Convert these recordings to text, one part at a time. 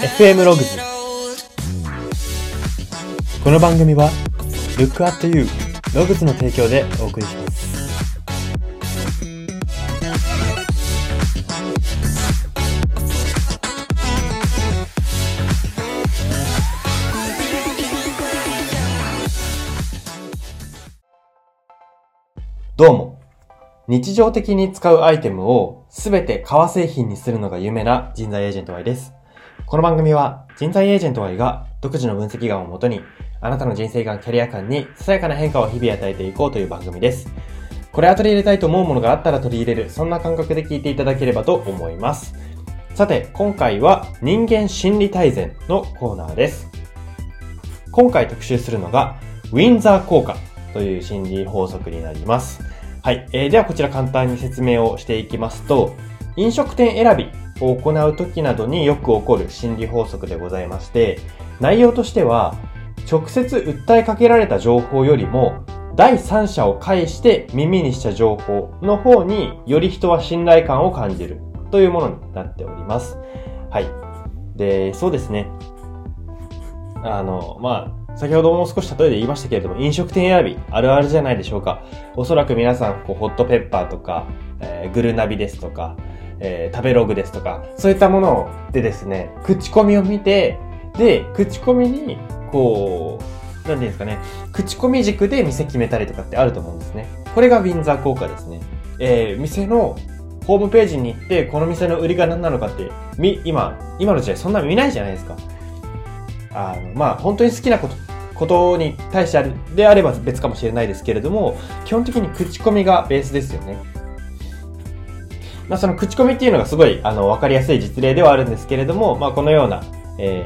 FM ログズこの番組は Look at You ログズの提供でお送りします。どうも。日常的に使うアイテムをすべて革製品にするのが夢な人材エージェント Y です。この番組は人材エージェント Y が独自の分析眼をもとにあなたの人生観、キャリア観にささやかな変化を日々与えていこうという番組です。これは取り入れたいと思うものがあったら取り入れる、そんな感覚で聞いていただければと思います。さて、今回は人間心理大全のコーナーです。今回特集するのがウィンザー効果という心理法則になります。はい。えーではこちら簡単に説明をしていきますと、飲食店選びを行う時などによく起こる心理法則でございまして、内容としては、直接訴えかけられた情報よりも、第三者を介して耳にした情報の方により人は信頼感を感じるというものになっております。はい。で、そうですね。あの、まあ、先ほども少し例えで言いましたけれども、飲食店選び、あるあるじゃないでしょうか。おそらく皆さん、こう、ホットペッパーとか、えーグルナビですとか、えー食べログですとか、そういったものでですね、口コミを見て、で、口コミに、こう、なんていうんですかね、口コミ軸で店決めたりとかってあると思うんですね。これがウィンザー効果ですね。えー店のホームページに行って、この店の売りが何なのかって、み、今、今の時代そんな見ないじゃないですか。あの、まあ、本当に好きなこと、ことに対して、であれば別かもしれないですけれども、基本的に口コミがベースですよね。まあ、その口コミっていうのがすごい、あの、わかりやすい実例ではあるんですけれども、まあ、このような、え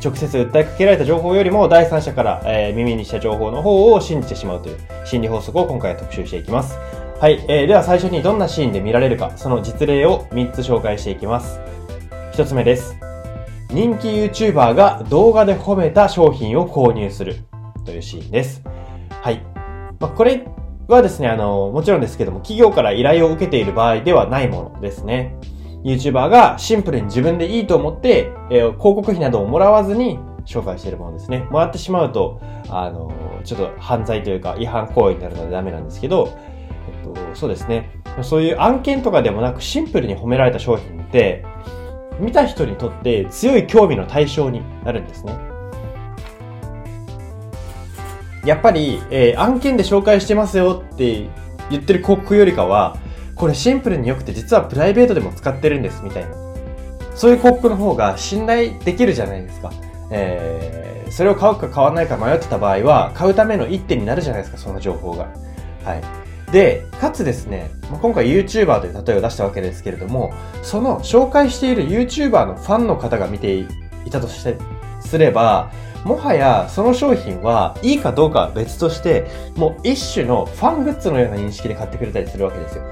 ー、直接訴えかけられた情報よりも第三者から、えー耳にした情報の方を信じてしまうという心理法則を今回は特集していきます。はい、えー、では最初にどんなシーンで見られるか、その実例を3つ紹介していきます。1つ目です。人気 YouTuber が動画で褒めた商品を購入するというシーンです。はい。まあ、これはですね、あの、もちろんですけども、企業から依頼を受けている場合ではないものですね。YouTuber がシンプルに自分でいいと思って、えー広告費などをもらわずに紹介しているものですね。もらってしまうと、あの、ちょっと犯罪というか違反行為になるのでダメなんですけど、えっと、そうですね。そういう案件とかでもなくシンプルに褒められた商品って、見た人にとって強い興味の対象になるんですね。やっぱり、えー案件で紹介してますよって言ってる広告よりかは、これシンプルに良くて実はプライベートでも使ってるんですみたいな。そういう広告の方が信頼できるじゃないですか。えー、それを買うか買わないか迷ってた場合は、買うための一手になるじゃないですか、その情報が。はい。で、かつですね、まあ今回 YouTuber という例えを出したわけですけれども、その紹介している YouTuber のファンの方が見ていたとして、すれば、もはやその商品はいいかどうかは別として、もう一種のファングッズのような認識で買ってくれたりするわけですよ。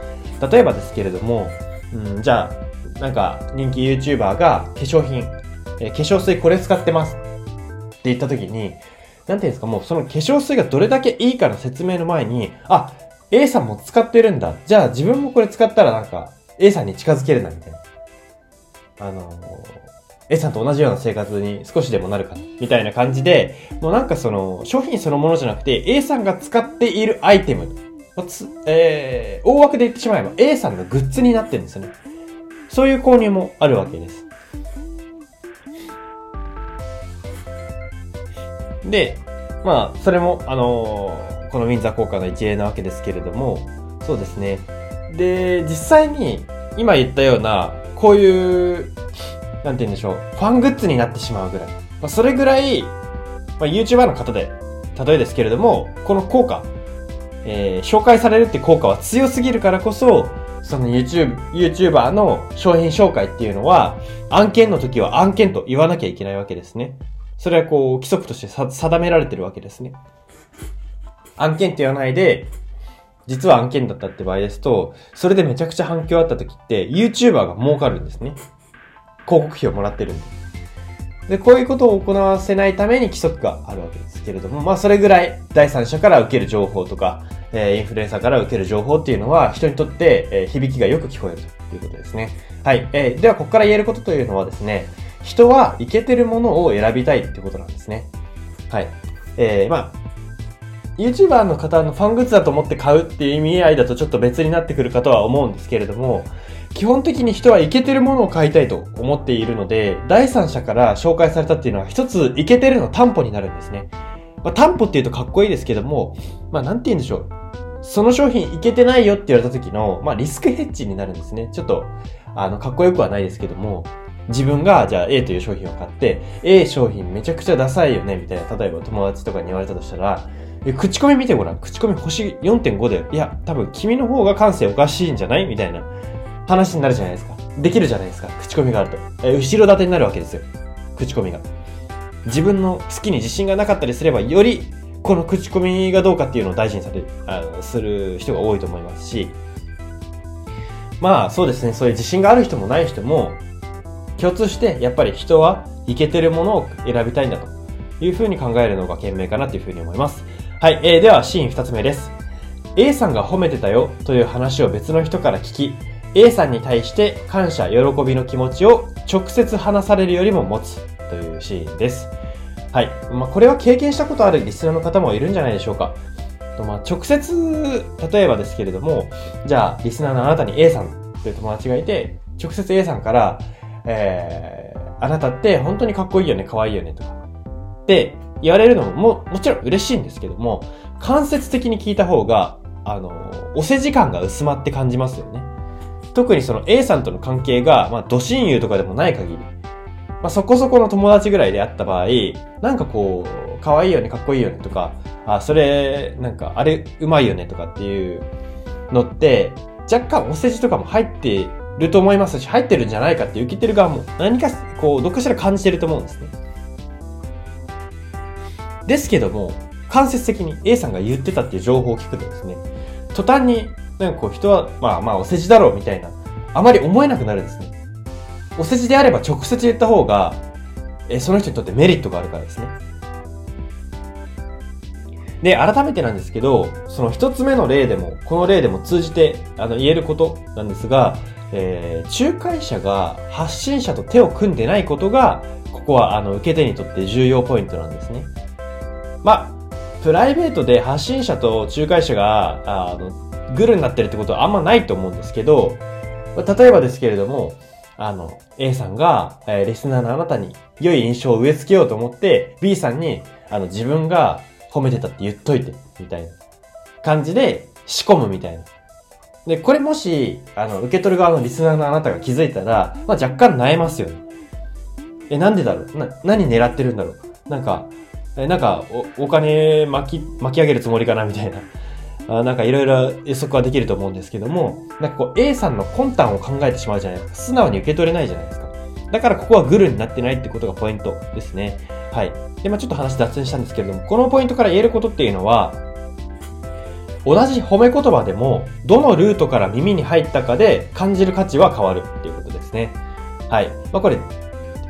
例えばですけれども、うん、じゃあ、なんか人気 YouTuber が化粧品、えー化粧水これ使ってますって言った時に、なんていうんですか、もうその化粧水がどれだけいいかの説明の前に、あ、A さんも使ってるんだ。じゃあ自分もこれ使ったらなんか A さんに近づけるな、みたいな。あのー A さんと同じような生活に少しでもなるかな、みたいな感じで、もうなんかその、商品そのものじゃなくて、A さんが使っているアイテム、つえー、大枠で言ってしまえば A さんのグッズになってるんですよね。そういう購入もあるわけです。で、まあ、それも、あのーこのウィンザー効果の一例なわけですけれども、そうですね。で、実際に、今言ったような、こういう、なんて言うんでしょう、ファングッズになってしまうぐらい。まあ、それぐらい、まあ、YouTuber の方で、例えですけれども、この効果、えー紹介されるって効果は強すぎるからこそ、その YouTube、YouTuber の商品紹介っていうのは、案件の時は案件と言わなきゃいけないわけですね。それはこう、規則としてさ定められてるわけですね。案件って言わないで、実は案件だったって場合ですと、それでめちゃくちゃ反響あった時って、YouTuber が儲かるんですね。広告費をもらってるんで。で、こういうことを行わせないために規則があるわけですけれども、まあそれぐらい第三者から受ける情報とか、えーインフルエンサーから受ける情報っていうのは人にとって、えー響きがよく聞こえるということですね。はい。えーでは、ここから言えることというのはですね、人はイケてるものを選びたいってことなんですね。はい。えー、まあ、YouTuber の方のファングッズだと思って買うっていう意味合いだとちょっと別になってくるかとは思うんですけれども、基本的に人はイケてるものを買いたいと思っているので、第三者から紹介されたっていうのは一つイケてるの担保になるんですね。まあ、担保って言うとかっこいいですけども、まあ、なんて言うんでしょう。その商品いけてないよって言われた時の、まあ、リスクヘッジになるんですね。ちょっと、あの、かっこよくはないですけども、自分が、じゃあ A という商品を買って、A 商品めちゃくちゃダサいよね、みたいな、例えば友達とかに言われたとしたら、え、口コミ見てごらん。口コミ星4.5で、いや、多分君の方が感性おかしいんじゃない？みたいな話になるじゃないですか。できるじゃないですか。口コミがあると。え、後ろ盾になるわけですよ。口コミが。自分の好きに自信がなかったりすれば、より、この口コミがどうかっていうのを大事にされあのする人が多いと思いますし、まあそうですね、そういう自信がある人もない人も、共通して、やっぱり人はイケてるものを選びたいんだというふうに考えるのが賢明かなというふうに思います。はい、えー、ではシーン二つ目です。A さんが褒めてたよという話を別の人から聞き、A さんに対して感謝、喜びの気持ちを直接話されるよりも持つというシーンです。はい。まあ、これは経験したことあるリスナーの方もいるんじゃないでしょうか。とまあ、直接、例えばですけれども、じゃあ、リスナーのあなたに A さんという友達がいて、直接 A さんから、えー、あなたって本当にかっこいいよね、可愛いよね、とか。って言われるのもも、もちろん嬉しいんですけども、間接的に聞いた方が、あの、お世時間が薄まって感じますよね。特にその A さんとの関係が、まあ、ど親友とかでもない限り、まあ、そこそこの友達ぐらいであった場合、なんかこう、可愛いよね、かっこいいよねとか、あ、それ、なんか、あれ、うまいよねとかっていうのって、若干お世辞とかも入ってると思いますし、入ってるんじゃないかって受けてる側も何か、こう、どっかしら感じてると思うんですね。ですけども、間接的に A さんが言ってたっていう情報を聞くとですね、途端になんかこう人は、まあまあお世辞だろうみたいな、あまり思えなくなるんですね。お世辞であれば直接言った方が、えその人にとってメリットがあるからですね。で、改めてなんですけど、その一つ目の例でも、この例でも通じて、あの、言えることなんですが、えー、仲介者が発信者と手を組んでないことが、ここは、あの、受け手にとって重要ポイントなんですね。まあ、プライベートで発信者と仲介者が、あの、グルになってるってことはあんまないと思うんですけど、例えばですけれども、あの、A さんが、えー、リスナーのあなたに良い印象を植え付けようと思って、B さんに、あの、自分が褒めてたって言っといて、みたいな感じで仕込むみたいな。で、これもし、あの、受け取る側のリスナーのあなたが気づいたら、まあ、若干萎えますよね。え、なんでだろう？な、何狙ってるんだろう？なんか、え、なんか、お、お金巻き、巻き上げるつもりかな？みたいな。あなんかいろいろ予測はできると思うんですけども、なんかこう A さんの魂胆を考えてしまうじゃないですか。素直に受け取れないじゃないですか。だからここはグルになってないってことがポイントですね。はい。で、まあちょっと話脱線したんですけれども、このポイントから言えることっていうのは、同じ褒め言葉でも、どのルートから耳に入ったかで感じる価値は変わるっていうことですね。はい。まあこれ、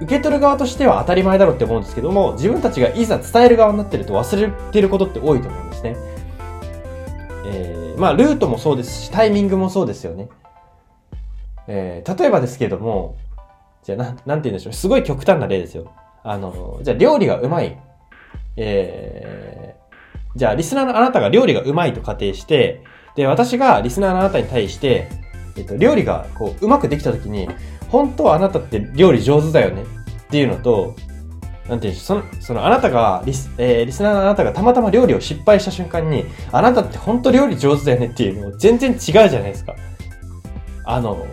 受け取る側としては当たり前だろうって思うんですけども、自分たちがいざ伝える側になってると忘れてることって多いと思うんですね。えー、まあ、ルートもそうですし、タイミングもそうですよね。えー、例えばですけども、じゃあ、なん、なんて言うんでしょう。すごい極端な例ですよ。あの、じゃあ、料理がうまい。えー、じゃあ、リスナーのあなたが料理がうまいと仮定して、で、私がリスナーのあなたに対して、えっと、料理がこう、うまくできたときに、本当はあなたって料理上手だよねっていうのと、なんていうその、そのあなたがリス、えー、リスナーのあなたがたまたま料理を失敗した瞬間に、あなたって本当料理上手だよねっていうの全然違うじゃないですか。あの、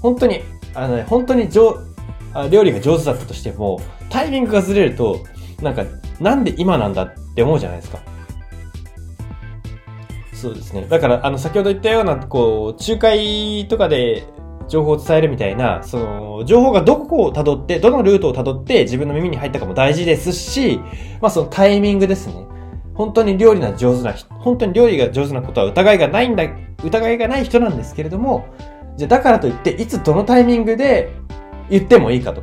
本当に、あのね、本当に上、料理が上手だったとしても、タイミングがずれると、なんか、なんで今なんだって思うじゃないですか。そうですね。だから、あの、先ほど言ったような、こう、仲介とかで情報を伝えるみたいな、その、情報がどこを辿って、どのルートを辿って自分の耳に入ったかも大事ですし、まあそのタイミングですね。本当に料理が上手な人、本当に料理が上手なことは疑いがないんだ、疑いがない人なんですけれども、じゃだからといって、いつどのタイミングで言ってもいいかと。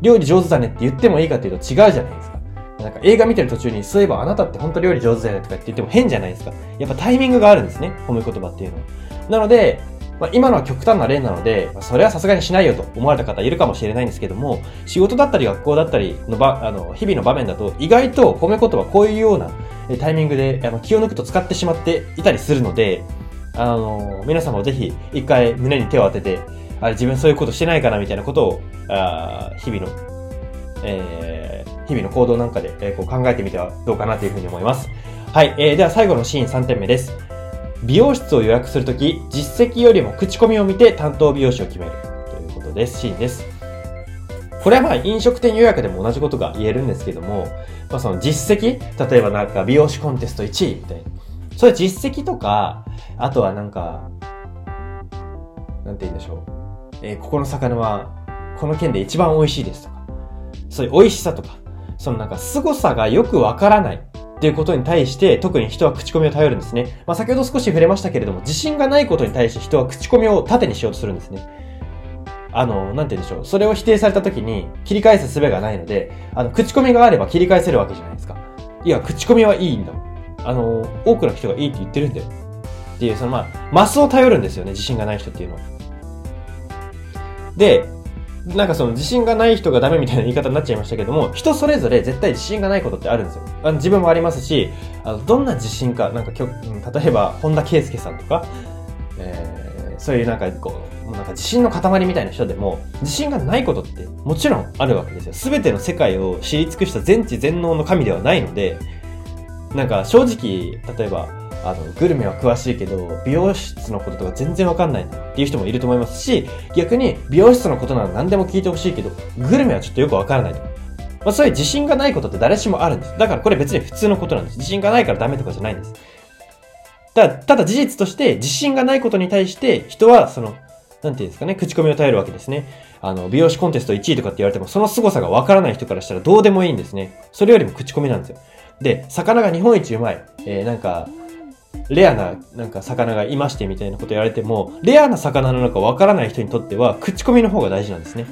料理上手だねって言ってもいいかというと違うじゃないですか。なんか映画見てる途中に、そういえばあなたって本当料理上手だよねとかって言っても変じゃないですか。やっぱタイミングがあるんですね。褒め言葉っていうのは。なので、まあ、今のは極端な例なので、それはさすがにしないよと思われた方いるかもしれないんですけども、仕事だったり学校だったりの場、あの、日々の場面だと、意外と褒め言葉こういうようなタイミングで、あの、気を抜くと使ってしまっていたりするので、あの、皆様ぜひ一回胸に手を当てて、あれ自分そういうことしてないかなみたいなことを、あ日々の、えー、日々の行動なんかで、えー、こう考えてみてはどうかなというふうに思います。はい、えー、では最後のシーン3点目です。美容室を予約するとき、実績よりも口コミを見て担当美容師を決めるということです。シーンです。これはまあ飲食店予約でも同じことが言えるんですけども、まあその実績例えばなんか美容師コンテスト1位みたいな。そういう実績とか、あとはなんか、なんて言うんでしょう。えー、ここの魚は、この県で一番美味しいですとか、そういう美味しさとか、そのなんか凄さがよくわからないっていうことに対して、特に人は口コミを頼るんですね。まあ先ほど少し触れましたけれども、自信がないことに対して人は口コミを縦にしようとするんですね。あの、なんて言うんでしょう。それを否定された時に切り返す術がないので、あの、口コミがあれば切り返せるわけじゃないですか。いや、口コミはいいんだ。あの、多くの人がいいって言ってるんだよ。っていう、そのまあ、マスを頼るんですよね、自信がない人っていうのは。で、なんかその自信がない人がダメみたいな言い方になっちゃいましたけども、人それぞれ絶対自信がないことってあるんですよ。あの自分もありますし、あのどんな自信か、なんかきょ、例えば本田圭佑さんとか、えー、そういうなんかこう、なんか自信の塊みたいな人でも、自信がないことってもちろんあるわけですよ。すべての世界を知り尽くした全知全能の神ではないので、なんか正直、例えば、あの、グルメは詳しいけど、美容室のこととか全然わかんないっていう人もいると思いますし、逆に美容室のことなら何でも聞いてほしいけど、グルメはちょっとよくわからないと。まあそういう自信がないことって誰しもあるんです。だからこれ別に普通のことなんです。自信がないからダメとかじゃないんです。ただ、ただ事実として自信がないことに対して人はその、なんていうんですかね、口コミを頼るわけですね。あの、美容師コンテスト1位とかって言われても、その凄さがわからない人からしたらどうでもいいんですね。それよりも口コミなんですよ。で、魚が日本一うまい。えー、なんか、レアな、なんか魚がいましてみたいなこと言われても、レアな魚なのかわからない人にとっては、口コミの方が大事なんですね。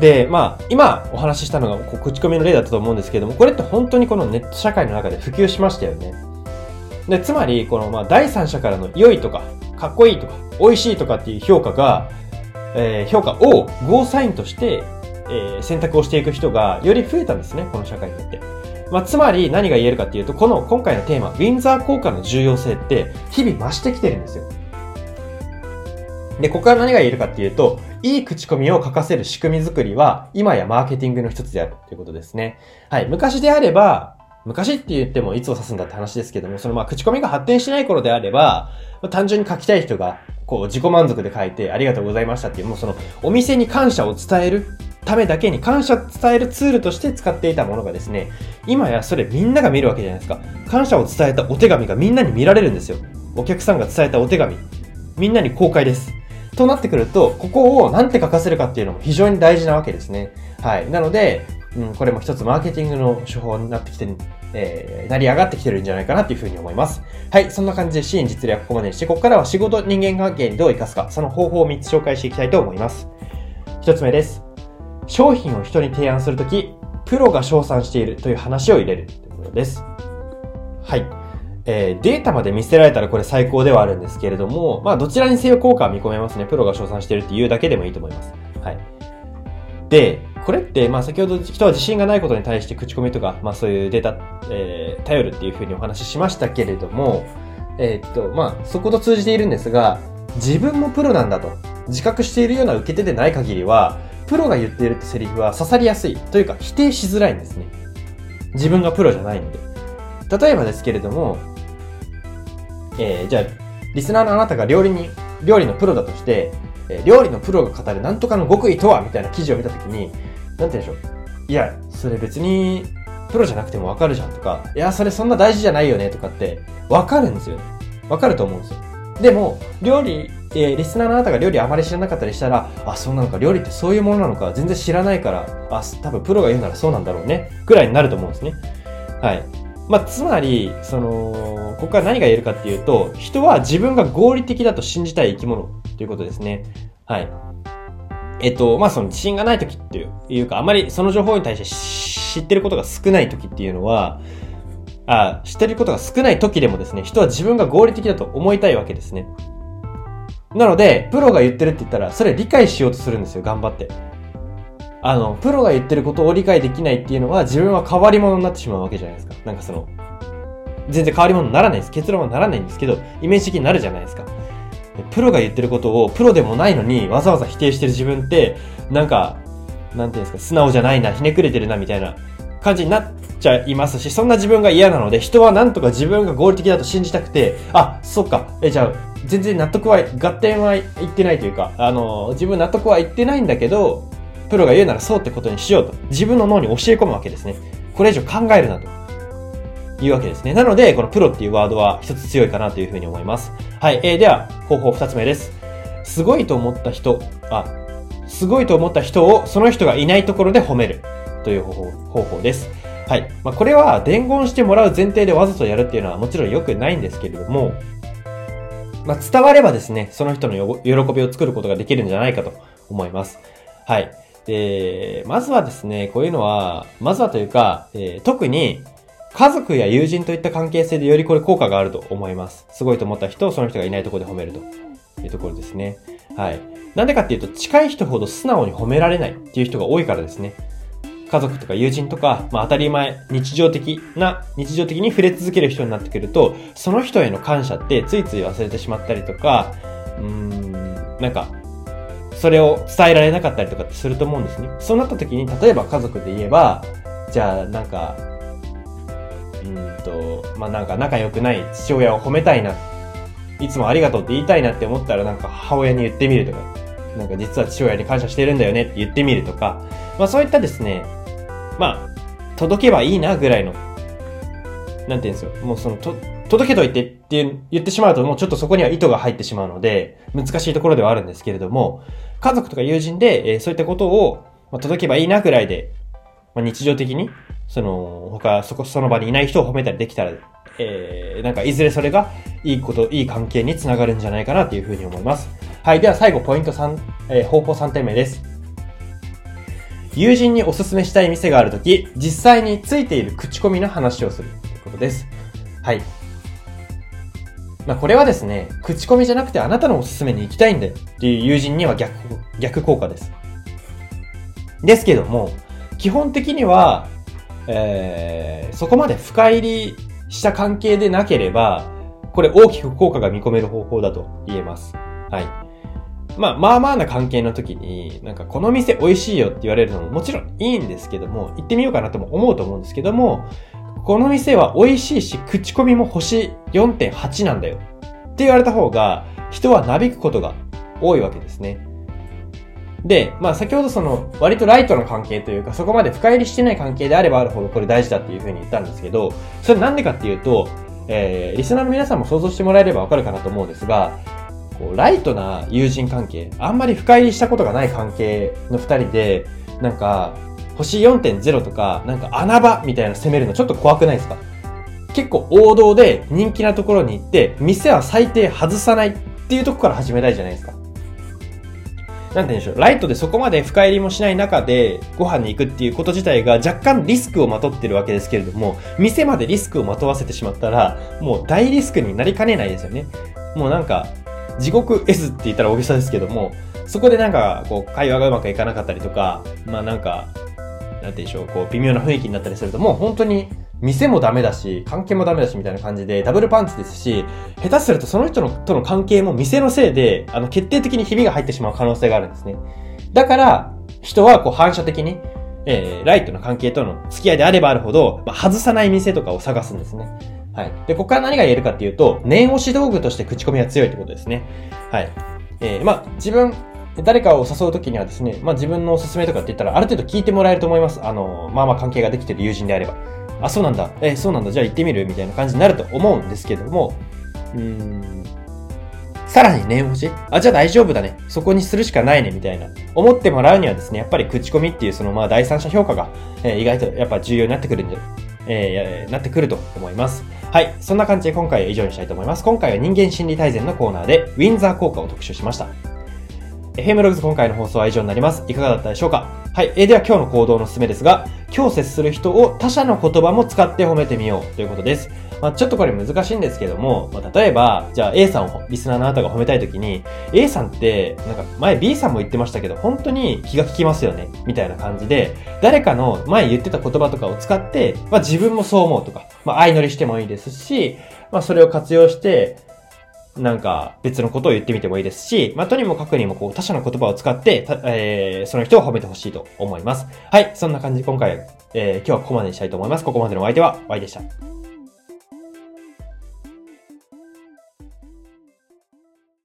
で、まあ、今お話ししたのがこう口コミの例だったと思うんですけども、これって本当にこのネット社会の中で普及しましたよね。で、つまり、この、まあ、第三者からの良いとか、かっこいいとか、美味しいとかっていう評価が、えー、評価をゴーサインとして、えー、選択をしていく人がより増えたんですね、この社会によって。まあ、つまり何が言えるかっていうと、この今回のテーマ、ウィンザー効果の重要性って日々増してきてるんですよ。で、ここから何が言えるかっていうと、いい口コミを書かせる仕組み作りは、今やマーケティングの一つであるということですね。はい。昔であれば、昔って言ってもいつを指すんだって話ですけども、そのまあ口コミが発展しない頃であれば、単純に書きたい人が、こう自己満足で書いてありがとうございましたっていう、もうそのお店に感謝を伝えるためだけに感謝伝えるツールとして使っていたものがですね、今やそれみんなが見るわけじゃないですか。感謝を伝えたお手紙がみんなに見られるんですよ。お客さんが伝えたお手紙。みんなに公開です。となってくると、ここをなんて書かせるかっていうのも非常に大事なわけですね。はい。なので、うん、これも一つマーケティングの手法になってきてえー、成り上がってきてるんじゃないかなっていうふうに思います。はい、そんな感じで支援実例はここまでにして、ここからは仕事人間関係にどう活かすか、その方法を3つ紹介していきたいと思います。1つ目です。商品を人に提案するとき、プロが称賛しているという話を入れるということです。はい。えー、データまで見せられたらこれ最高ではあるんですけれども、まあどちらにせよ効果は見込めますね。プロが称賛しているっていうだけでもいいと思います。はい。で、これって、まあ先ほど人は自信がないことに対して口コミとか、まあそういうデータ、えー、頼るっていうふうにお話ししましたけれども、えー、っと、まあそこと通じているんですが、自分もプロなんだと自覚しているような受け手でない限りは、プロが言っているってセリフは刺さりやすいというか否定しづらいんですね。自分がプロじゃないので。例えばですけれども、えー、じゃあ、リスナーのあなたが料理に、料理のプロだとして、えー、料理のプロが語るなんとかの極意とはみたいな記事を見たときに、なんて言うんでしょう。いや、それ別に、プロじゃなくてもわかるじゃんとか、いや、それそんな大事じゃないよねとかって、わかるんですよ。わかると思うんですよ。でも、料理、えー、リスナーのあなたが料理あまり知らなかったりしたら、あ、そうなのか、料理ってそういうものなのか、全然知らないから、あ、多分プロが言うならそうなんだろうね、ぐらいになると思うんですね。はい。まあ、つまり、その、ここから何が言えるかっていうと、人は自分が合理的だと信じたい生き物ということですね。はい。えっと、まあ、その自信がない時っていうか、あまりその情報に対して知ってることが少ない時っていうのは、あ、知ってることが少ない時でもですね、人は自分が合理的だと思いたいわけですね。なので、プロが言ってるって言ったら、それ理解しようとするんですよ、頑張って。あの、プロが言ってることを理解できないっていうのは、自分は変わり者になってしまうわけじゃないですか。なんかその、全然変わり者にならないです。結論はならないんですけど、イメージ的になるじゃないですか。プロが言ってることを、プロでもないのに、わざわざ否定してる自分って、なんか、なんていうんですか、素直じゃないな、ひねくれてるな、みたいな感じになっちゃいますし、そんな自分が嫌なので、人はなんとか自分が合理的だと信じたくて、あ、そっか、え、じゃあ、全然納得は、合点はいってないというか、あの、自分納得はいってないんだけど、プロが言うならそうってことにしようと。自分の脳に教え込むわけですね。これ以上考えるなと。いうわけですね。なので、このプロっていうワードは一つ強いかなというふうに思います。はい。えー、では、方法二つ目です。すごいと思った人、あ、すごいと思った人をその人がいないところで褒めるという方法方法です。はい。まあ、これは伝言してもらう前提でわざとやるっていうのはもちろん良くないんですけれども、まあ、伝わればですね、その人の喜びを作ることができるんじゃないかと思います。はい。で、まずはですね、こういうのは、まずはというか、えー、特に家族や友人といった関係性でよりこれ効果があると思います。すごいと思った人をその人がいないところで褒めるというところですね。はい。なんでかっていうと、近い人ほど素直に褒められないっていう人が多いからですね。家族とか友人とか、まあ当たり前、日常的な、日常的に触れ続ける人になってくると、その人への感謝ってついつい忘れてしまったりとか、うーん、なんか、それを伝えられなかったりとかってすると思うんですね。そうなった時に、例えば家族で言えば、じゃあなんか、うんと、まあなんか仲良くない父親を褒めたいな、いつもありがとうって言いたいなって思ったらなんか母親に言ってみるとか、なんか実は父親に感謝してるんだよねって言ってみるとか、まあそういったですね、まあ、届けばいいなぐらいの、なんて言うんですよ。もうその、と、届けといてって言ってしまうともうちょっとそこには意図が入ってしまうので、難しいところではあるんですけれども、家族とか友人で、えー、そういったことを、まあ、届けばいいなぐらいで、まあ、日常的に、その、他、そこ、その場にいない人を褒めたりできたら、えー、なんかいずれそれがいいこと、いい関係につながるんじゃないかなというふうに思います。はい。では最後、ポイント3、えー、方法3点目です。友人におすすめしたい店があるとき、実際についている口コミの話をするということです。はい。まあ、これはですね、口コミじゃなくてあなたのおすすめに行きたいんだよっていう友人には逆、逆効果です。ですけども、基本的には、えー、そこまで深入りした関係でなければ、これ大きく効果が見込める方法だと言えます。はい。まあ、まあまあな関係の時に、なんかこの店美味しいよって言われるのももちろんいいんですけども、行ってみようかなとも思うと思うんですけども、この店は美味しいし、口コミも星4.8なんだよ。って言われた方が、人はなびくことが多いわけですね。で、まあ先ほどその、割とライトの関係というか、そこまで深入りしてない関係であればあるほどこれ大事だっていうふうに言ったんですけど、それなんでかっていうと、えー、リスナーの皆さんも想像してもらえればわかるかなと思うんですが、こう、ライトな友人関係、あんまり深入りしたことがない関係の二人で、なんか、星4.0とか、なんか穴場みたいな攻めるのちょっと怖くないですか？結構王道で人気なところに行って、店は最低外さないっていうとこから始めたいじゃないですか。なんて言うんでしょう。ライトでそこまで深入りもしない中でご飯に行くっていうこと自体が若干リスクをまとってるわけですけれども、店までリスクをまとわせてしまったら、もう大リスクになりかねないですよね。もうなんか、地獄 S って言ったら大げさですけども、そこでなんか、こう、会話がうまくいかなかったりとか、まあなんか、なんて言うんでしょう、こう、微妙な雰囲気になったりすると、もう本当に、店もダメだし、関係もダメだし、みたいな感じで、ダブルパンチですし、下手するとその人のとの関係も店のせいで、あの、決定的にひびが入ってしまう可能性があるんですね。だから、人はこう反射的に、えー、ライトの関係との付き合いであればあるほど、まあ、外さない店とかを探すんですね。はい。で、ここから何が言えるかっていうと、念押し道具として口コミは強いってことですね。はい。えー、まあ、自分、誰かを誘うときにはですね、まあ自分のおすすめとかって言ったら、ある程度聞いてもらえると思います。あの、まあまあ関係ができてる友人であれば。あ、そうなんだ。えそうなんだ。じゃあ行ってみる？みたいな感じになると思うんですけども、うーん、さらに念押し？あ、じゃあ大丈夫だね。そこにするしかないね、みたいな。思ってもらうにはですね、やっぱり口コミっていうそのまあ第三者評価が、えー、意外とやっぱ重要になってくるんじゃ、えー、なってくると思います。はい。そんな感じで今回は以上にしたいと思います。今回は人間心理大全のコーナーで、ウィンザー効果を特集しました。FM ログズ今回の放送は以上になります。いかがだったでしょうか？はい。えーでは今日の行動の勧めですが、今日接する人を他者の言葉も使って褒めてみようということです。まあ、ちょっとこれ難しいんですけども、まあ、例えば、じゃあ A さんをリスナーのあなたが褒めたいときに、A さんって、なんか前 B さんも言ってましたけど、本当に気が利きますよね、みたいな感じで、誰かの前言ってた言葉とかを使って、まあ自分もそう思うとか、まあ相乗りしてもいいですし、まあそれを活用して、なんか別のことを言ってみてもいいですし、まあ、とにもかくにもこう他者の言葉を使って、えー、その人を褒めてほしいと思います。はい、そんな感じで今回、えー、今日はここまでにしたいと思います。ここまでのお相手は、Y でした。